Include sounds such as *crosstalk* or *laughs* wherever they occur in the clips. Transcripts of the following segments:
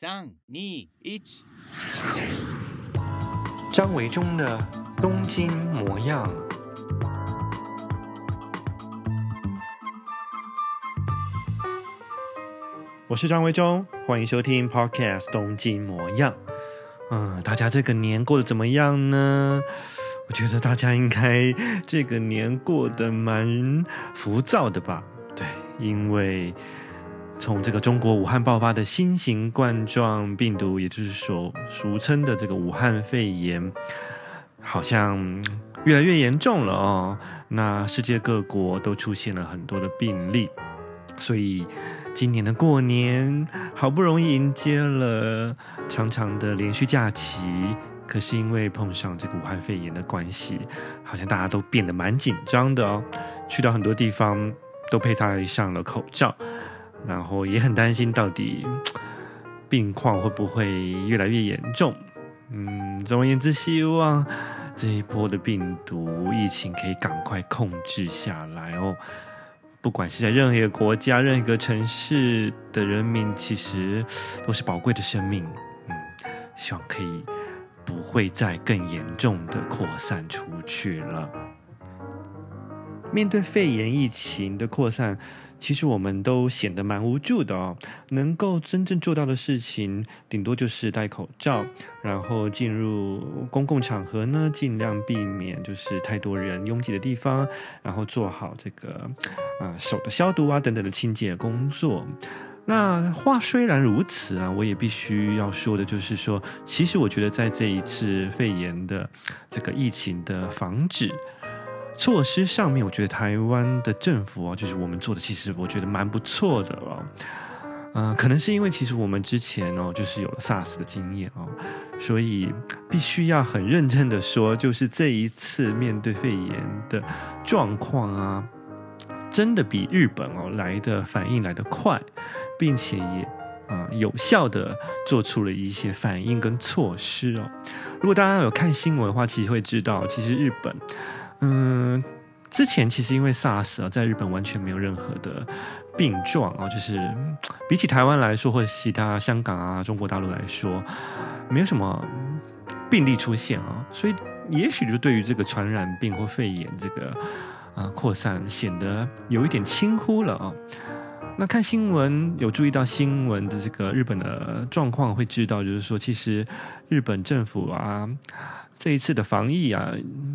三、二、一，张维中的东京模样。我是张维中，欢迎收听 Podcast《东京模样》。嗯，大家这个年过得怎么样呢？我觉得大家应该这个年过得蛮浮躁的吧？对，因为。从这个中国武汉爆发的新型冠状病毒，也就是说俗称的这个武汉肺炎，好像越来越严重了哦。那世界各国都出现了很多的病例，所以今年的过年好不容易迎接了长长的连续假期，可是因为碰上这个武汉肺炎的关系，好像大家都变得蛮紧张的哦。去到很多地方都佩戴上了口罩。然后也很担心，到底 *tsk* 病况会不会越来越严重？嗯，总而言之，希望这一波的病毒疫情可以赶快控制下来哦。不管是在任何一个国家、任何一个城市的人民，其实都是宝贵的生命。嗯，希望可以不会再更严重的扩散出去了。面对肺炎疫情的扩散。其实我们都显得蛮无助的哦，能够真正做到的事情，顶多就是戴口罩，然后进入公共场合呢，尽量避免就是太多人拥挤的地方，然后做好这个啊、手的消毒啊等等的清洁工作。那话虽然如此啊，我也必须要说的就是说，其实我觉得在这一次肺炎的这个疫情的防止。措施上面，我觉得台湾的政府啊，就是我们做的，其实我觉得蛮不错的哦。呃，可能是因为其实我们之前哦，就是有了 SARS 的经验哦，所以必须要很认真的说，就是这一次面对肺炎的状况啊，真的比日本哦来的反应来得快，并且也啊、有效的做出了一些反应跟措施哦。如果大家有看新闻的话，其实会知道，其实日本。嗯，之前其实因为 SARS 啊，在日本完全没有任何的病状啊，就是比起台湾来说，或者其他香港啊、中国大陆来说，没有什么病例出现啊，所以也许就对于这个传染病或肺炎这个啊扩散显得有一点轻忽了啊。那看新闻有注意到新闻的这个日本的状况，会知道就是说，其实日本政府啊。这一次的防疫啊，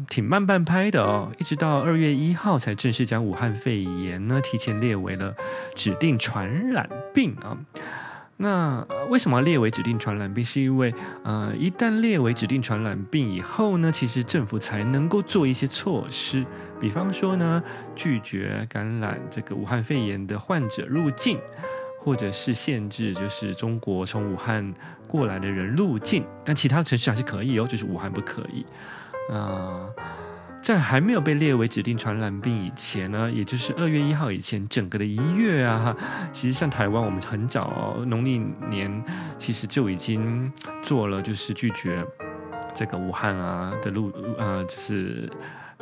挺慢半拍的哦，一直到二月一号才正式将武汉肺炎呢提前列为了指定传染病啊。那为什么要列为指定传染病？是因为呃，一旦列为指定传染病以后呢，其实政府才能够做一些措施，比方说呢，拒绝感染这个武汉肺炎的患者入境。或者是限制，就是中国从武汉过来的人入境，但其他的城市还是可以哦，就是武汉不可以。啊、在还没有被列为指定传染病以前呢，也就是二月一号以前，整个的一月啊，其实像台湾，我们很早哦，农历年其实就已经做了，就是拒绝这个武汉啊的路，呃，就是。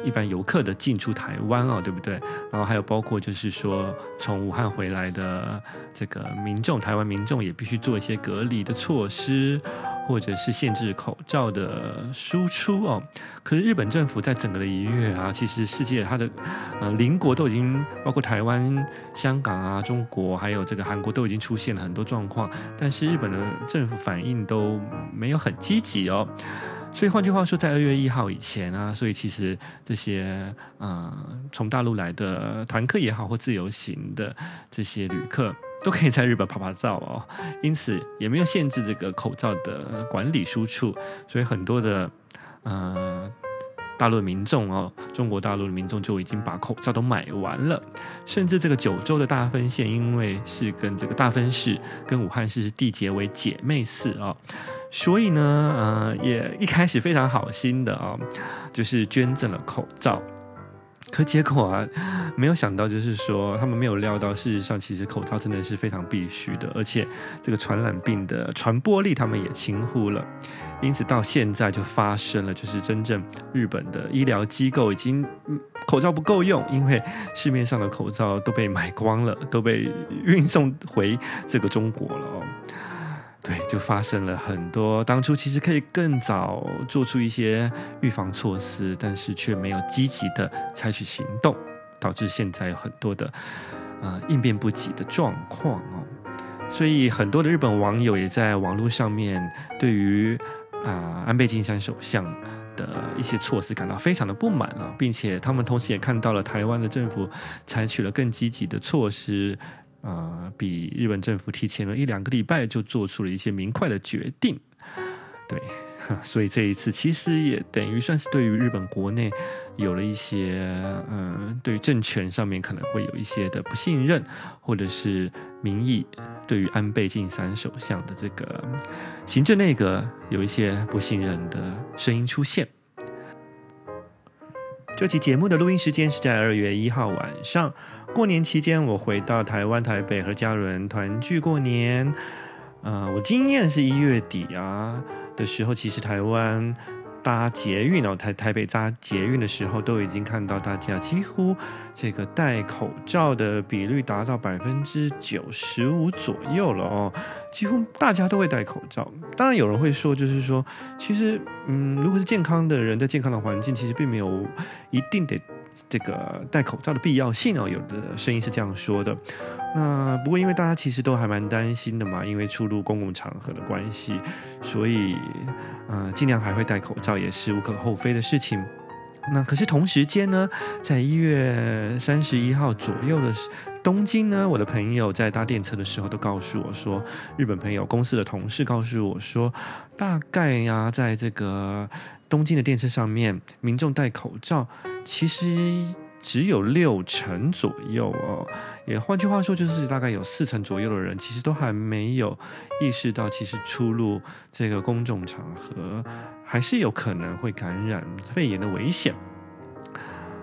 一般游客的进出台湾哦，对不对？然后还有包括就是说，从武汉回来的这个民众，台湾民众也必须做一些隔离的措施，或者是限制口罩的输出哦。可是日本政府在整个的一月啊，其实世界它的呃邻国都已经包括台湾、香港啊、中国还有这个韩国都已经出现了很多状况，但是日本的政府反应都没有很积极哦。所以换句话说，在二月一号以前啊，所以其实这些呃从大陆来的团客也好，或自由行的这些旅客，都可以在日本拍拍照哦。因此也没有限制这个口罩的管理输出，所以很多的呃大陆民众哦，中国大陆的民众就已经把口罩都买完了。甚至这个九州的大分县，因为是跟这个大分市跟武汉市是缔结为姐妹市哦。所以呢，呃，也一开始非常好心的啊、哦，就是捐赠了口罩。可结果啊，没有想到，就是说他们没有料到，事实上其实口罩真的是非常必须的，而且这个传染病的传播力他们也轻忽了。因此到现在就发生了，就是真正日本的医疗机构已经口罩不够用，因为市面上的口罩都被买光了，都被运送回这个中国了哦。对，就发生了很多当初其实可以更早做出一些预防措施，但是却没有积极的采取行动，导致现在有很多的呃应变不及的状况哦。所以很多的日本网友也在网络上面对于啊、安倍晋三首相的一些措施感到非常的不满啊，并且他们同时也看到了台湾的政府采取了更积极的措施。呃，比日本政府提前了一两个礼拜就做出了一些明快的决定，对，*laughs* 所以这一次其实也等于算是对于日本国内有了一些，嗯、对于政权上面可能会有一些的不信任，或者是民意对于安倍晋三首相的这个行政内阁有一些不信任的声音出现。这期节目的录音时间是在二月一号晚上。过年期间，我回到台湾台北和家人团聚过年。呃，我经验是一月底啊的时候，其实台湾搭捷运哦，台台北搭捷运的时候，都已经看到大家几乎这个戴口罩的比率达到百分之九十五左右了哦，几乎大家都会戴口罩。当然有人会说，就是说，其实嗯，如果是健康的人在健康的环境，其实并没有一定得。这个戴口罩的必要性哦，有的声音是这样说的。那不过因为大家其实都还蛮担心的嘛，因为出入公共场合的关系，所以呃尽量还会戴口罩也是无可厚非的事情。那可是同时间呢，在一月三十一号左右的东京呢，我的朋友在搭电车的时候都告诉我说，日本朋友公司的同事告诉我说，大概呀、在这个东京的电车上面，民众戴口罩。其实只有六成左右哦，也换句话说，就是大概有四成左右的人，其实都还没有意识到，其实出入这个公众场合，还是有可能会感染肺炎的危险。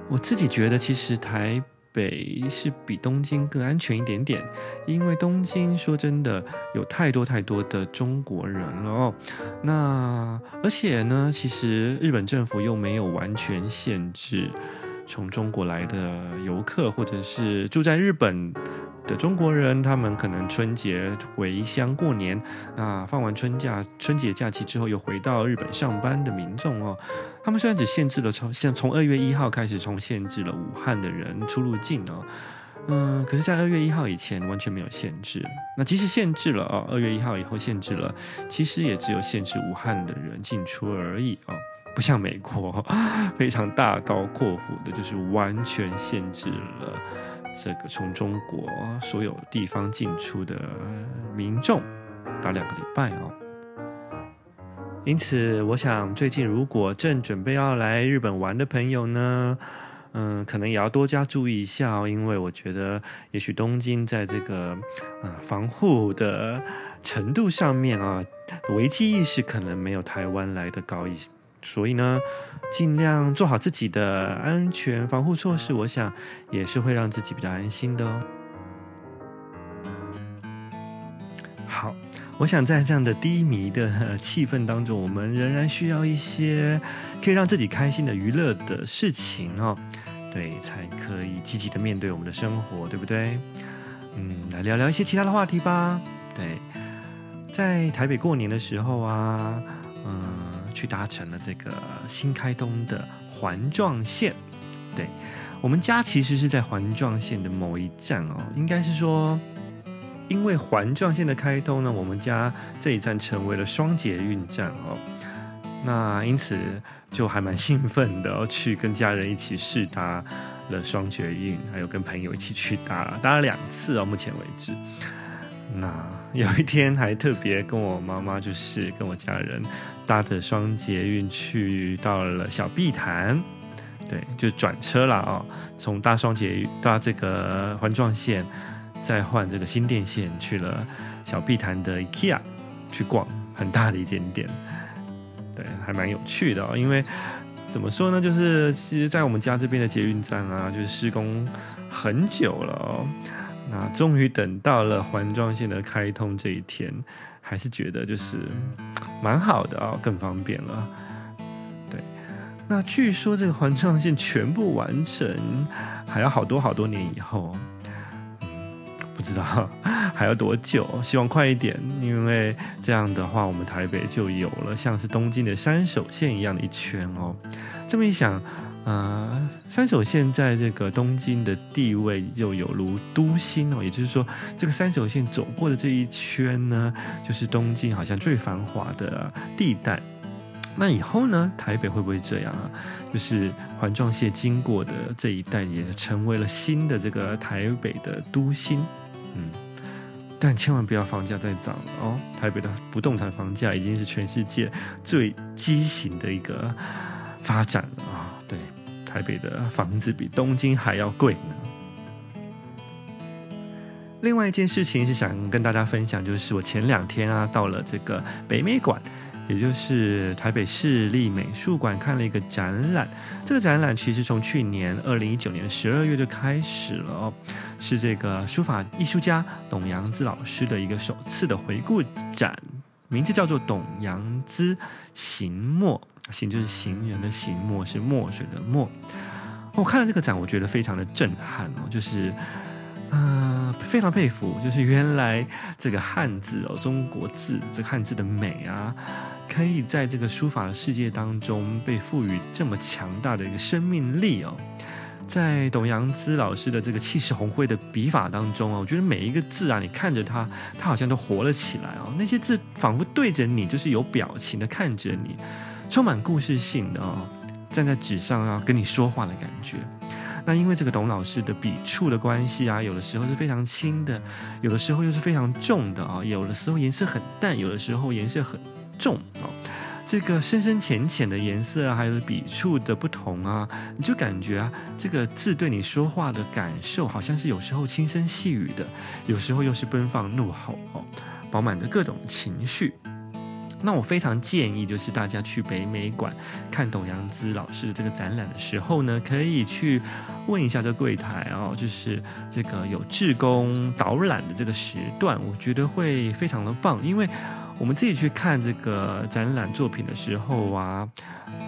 我自己觉得，其实台北是比东京更安全一点点，因为东京说真的有太多太多的中国人了哦。那而且呢，其实日本政府又没有完全限制从中国来的游客，或者是住在日本的中国人，他们可能春节回乡过年，那放完春假、春节假期之后又回到日本上班的民众哦，他们虽然只限制了从像从二月一号开始，从限制了武汉的人出入境哦，嗯，可是，在二月一号以前完全没有限制。那即使限制了哦，二月一号以后限制了，其实也只有限制武汉的人进出而已哦，不像美国 *laughs* 非常大刀阔斧的，就是完全限制了。这个从中国所有地方进出的民众，打两个礼拜哦。因此，我想最近如果正准备要来日本玩的朋友呢，嗯，可能也要多加注意一下哦，因为我觉得也许东京在这个呃防护的程度上面啊，危机意识可能没有台湾来的高一些。所以呢，尽量做好自己的安全防护措施，我想也是会让自己比较安心的哦。好，我想在这样的低迷的气氛当中，我们仍然需要一些可以让自己开心的娱乐的事情哦，对，才可以积极的面对我们的生活，对不对？嗯，来聊聊一些其他的话题吧。对，在台北过年的时候啊，嗯。去搭乘了这个新开通的环状线，对，我们家其实是在环状线的某一站哦，应该是说，因为环状线的开通呢，我们家这一站成为了双捷运站哦，那因此就还蛮兴奋的哦，去跟家人一起试搭了双捷运，还有跟朋友一起去搭，搭了两次哦，目前为止。那有一天还特别跟我妈妈，就是跟我家人搭的双捷运去到了小碧潭，对，就转车了啊、哦，从搭双捷运搭这个环状线，再换这个新电线去了小碧潭的 IKEA 去逛，很大的一间店，对，还蛮有趣的哦。因为怎么说呢，就是其实，在我们家这边的捷运站啊，就是施工很久了哦。那终于等到了环状线的开通这一天，还是觉得就是蛮好的哦，更方便了。对，那据说这个环状线全部完成还要好多好多年以后，不知道 *laughs* 还要多久？希望快一点，因为这样的话，我们台北就有了像是东京的山手线一样的一圈哦。这么一想，呃，三手线在这个东京的地位又有如都心哦，也就是说，这个三手线走过的这一圈呢，就是东京好像最繁华的地带。那以后呢，台北会不会这样啊？就是环状线经过的这一带，也成为了新的这个台北的都心。嗯，但千万不要房价再涨了哦！台北的不动产房价已经是全世界最畸形的一个发展了啊！台北的房子比东京还要贵呢。另外一件事情是想跟大家分享，就是我前两天啊，到了这个北美馆。也就是台北市立美术馆看了一个展览，这个展览其实从去年二零一九年十二月就开始了哦，是这个书法艺术家董阳孜老师的一个首次的回顾展，名字叫做董阳孜行墨，行就是行人的行，墨是墨水的墨。我看了这个展，我觉得非常的震撼哦，就是。嗯、呃，非常佩服，就是原来这个汉字哦，中国字这个汉字的美啊，可以在这个书法的世界当中被赋予这么强大的一个生命力哦。在董阳孜老师的这个气势宏辉的笔法当中啊，我觉得每一个字啊，你看着它，它好像都活了起来哦。那些字仿佛对着你，就是有表情的看着你，充满故事性的哦，站在纸上要跟你说话的感觉。那因为这个董老师的笔触的关系啊，有的时候是非常轻的，有的时候又是非常重的啊，有的时候颜色很淡，有的时候颜色很重啊。这个深深浅浅的颜色，还有笔触的不同啊，你就感觉啊，这个字对你说话的感受，好像是有时候轻声细语的，有时候又是奔放怒吼哦，饱满的各种情绪。那我非常建议，就是大家去北美馆看董阳孜老师的这个展览的时候呢，可以去问一下这柜台哦，就是这个有志工导览的这个时段，我觉得会非常的棒，因为我们自己去看这个展览作品的时候啊，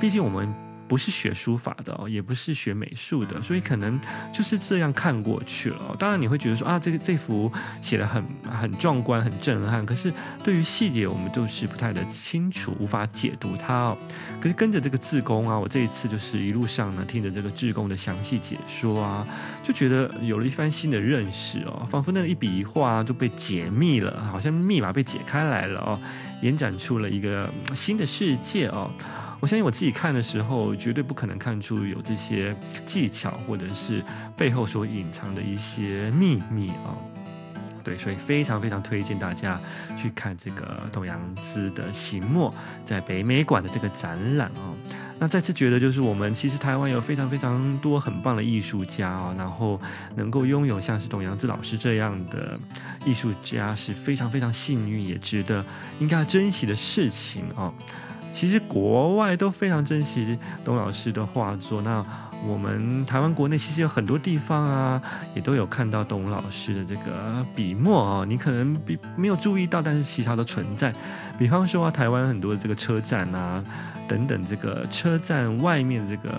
毕竟我们。不是学书法的哦，也不是学美术的，所以可能就是这样看过去了。当然你会觉得说啊，这个这幅写的很很壮观、很震撼，可是对于细节我们都是不太的清楚，无法解读它哦。可是跟着这个志工啊，我这一次就是一路上呢，听着这个志工的详细解说啊，就觉得有了一番新的认识哦，仿佛那个一笔一画都被解密了，好像密码被解开来了哦，延展出了一个新的世界哦。我相信我自己看的时候，绝对不可能看出有这些技巧，或者是背后所隐藏的一些秘密啊。对，所以非常非常推荐大家去看这个董阳孜的行墨在北美馆的这个展览哦。那再次觉得，就是我们其实台湾有非常非常多很棒的艺术家啊，然后能够拥有像是董阳孜老师这样的艺术家，是非常非常幸运，也值得应该要珍惜的事情哦。其实国外都非常珍惜董老师的画作，那我们台湾国内其实有很多地方啊，也都有看到董老师的这个笔墨啊，你可能比没有注意到，但是其他都存在。比方说啊，台湾很多的这个车站啊，等等，这个车站外面这个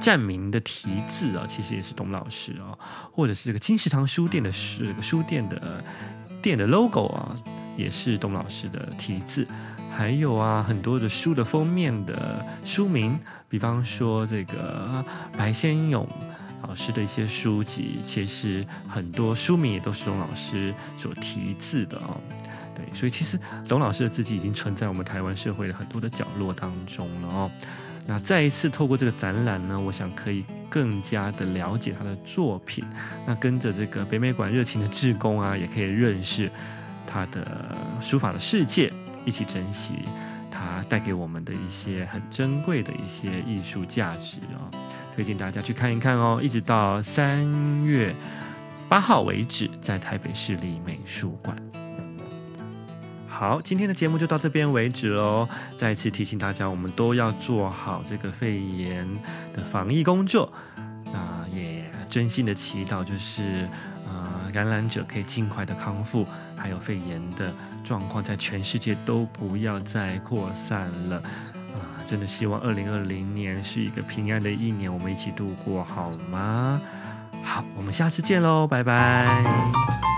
站名的题字啊，其实也是董老师啊，或者是这个金石堂书店的书书店的店的 logo 啊，也是董老师的题字。还有啊，很多的书的封面的书名，比方说这个白先勇老师的一些书籍，其实很多书名也都是董老师所题字的哦。对，所以其实董老师的字迹已经存在我们台湾社会的很多的角落当中了哦。那再一次透过这个展览呢，我想可以更加的了解他的作品。那跟着这个北美馆热情的志工啊，也可以认识他的书法的世界。一起珍惜它带给我们的一些很珍贵的一些艺术价值哦，推荐大家去看一看哦，一直到三月八号为止，在台北市立美术馆。好，今天的节目就到这边为止喽。再次提醒大家，我们都要做好这个肺炎的防疫工作。那也真心的祈祷，就是嗯，感染者可以尽快的康复。还有肺炎的状况，在全世界都不要再扩散了啊！真的希望二零二零年是一个平安的一年，我们一起度过好吗？好，我们下次见喽，拜拜。